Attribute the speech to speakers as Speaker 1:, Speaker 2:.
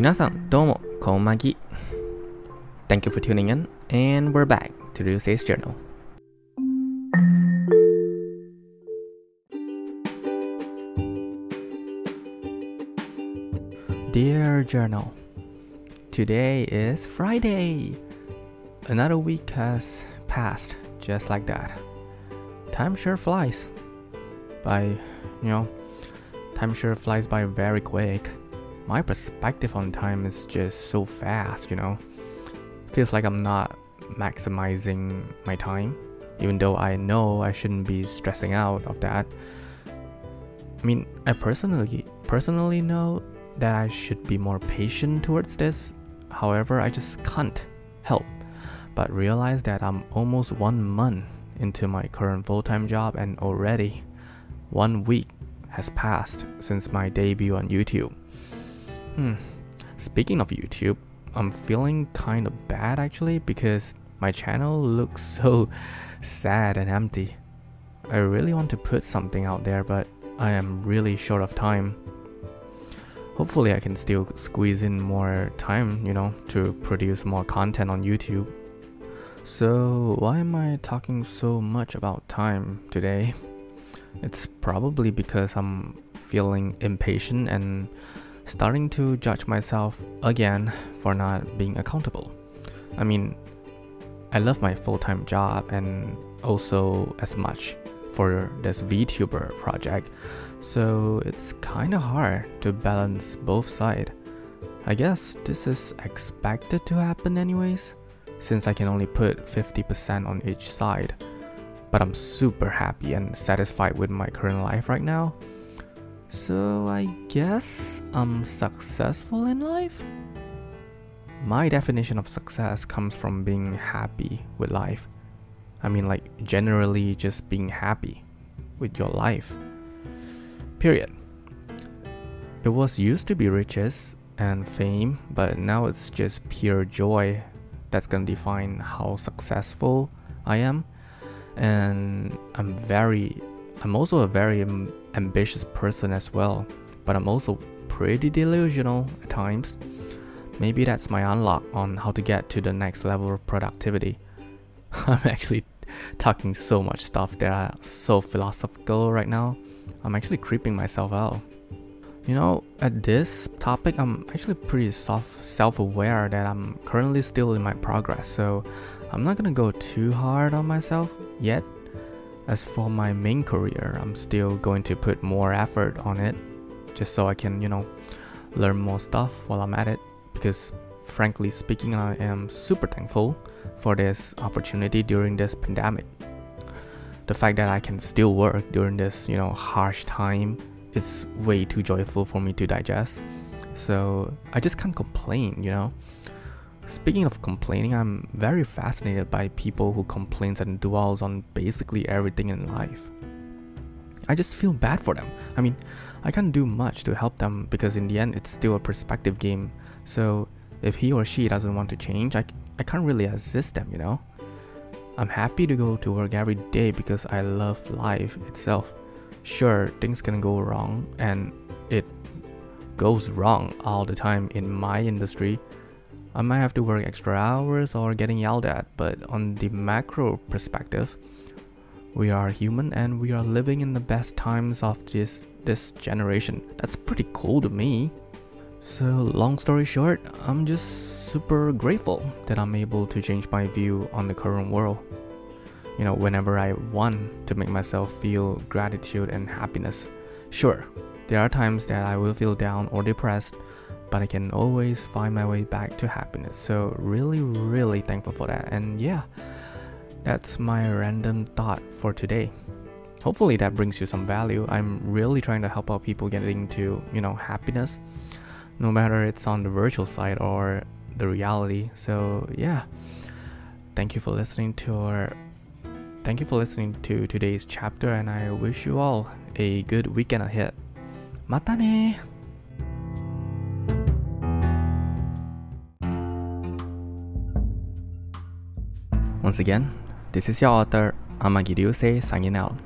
Speaker 1: 皆さん、どうも、こんまぎ。Thank you for tuning in, and we're back to the Ryuusei Journal. Dear Journal, today is Friday. Another week has passed just like that. Time sure flies. By, you know, time sure flies by very quick my perspective on time is just so fast, you know. Feels like I'm not maximizing my time, even though I know I shouldn't be stressing out of that. I mean, I personally personally know that I should be more patient towards this. However, I just can't help but realize that I'm almost one month into my current full-time job and already one week has passed since my debut on YouTube. Hmm. Speaking of YouTube, I'm feeling kind of bad actually because my channel looks so sad and empty. I really want to put something out there, but I am really short of time. Hopefully, I can still squeeze in more time, you know, to produce more content on YouTube. So, why am I talking so much about time today? It's probably because I'm feeling impatient and starting to judge myself again for not being accountable. I mean, I love my full time job and also as much for this VTuber project, so it's kind of hard to balance both sides. I guess this is expected to happen anyways, since I can only put 50% on each side. But I'm super happy and satisfied with my current life right now so I guess I'm successful in life? My definition of success comes from being happy with life. I mean, like, generally just being happy with your life. Period. It was used to be riches and fame, but now it's just pure joy that's gonna define how successful I am. And I'm very I'm also a very ambitious person as well, but I'm also pretty delusional at times. Maybe that's my unlock on how to get to the next level of productivity. I'm actually talking so much stuff that are so philosophical right now. I'm actually creeping myself out. You know, at this topic, I'm actually pretty self aware that I'm currently still in my progress, so I'm not gonna go too hard on myself yet as for my main career, I'm still going to put more effort on it just so I can, you know, learn more stuff while I'm at it because frankly speaking, I am super thankful for this opportunity during this pandemic. The fact that I can still work during this, you know, harsh time, it's way too joyful for me to digest. So I just can't complain, you know. Speaking of complaining, I'm very fascinated by people who complains and dwells on basically everything in life. I just feel bad for them. I mean, I can't do much to help them because in the end it's still a perspective game. So if he or she doesn't want to change, I, I can't really assist them, you know? I'm happy to go to work every day because I love life itself. Sure, things can go wrong and it goes wrong all the time in my industry I might have to work extra hours or getting yelled at, but on the macro perspective, we are human and we are living in the best times of this this generation. That's pretty cool to me. So, long story short, I'm just super grateful that I'm able to change my view on the current world. You know, whenever I want to make myself feel gratitude and happiness. Sure, there are times that I will feel down or depressed, but I can always find my way back to happiness. So, really, really thankful for that. And yeah, that's my random thought for today. Hopefully, that brings you some value. I'm really trying to help out people getting to, you know, happiness, no matter it's on the virtual side or the reality. So, yeah, thank you for listening to our. Thank you for listening to today's chapter, and I wish you all a good weekend ahead. Mata ne! Once again, this is your author, Amagi Ryusei signing out.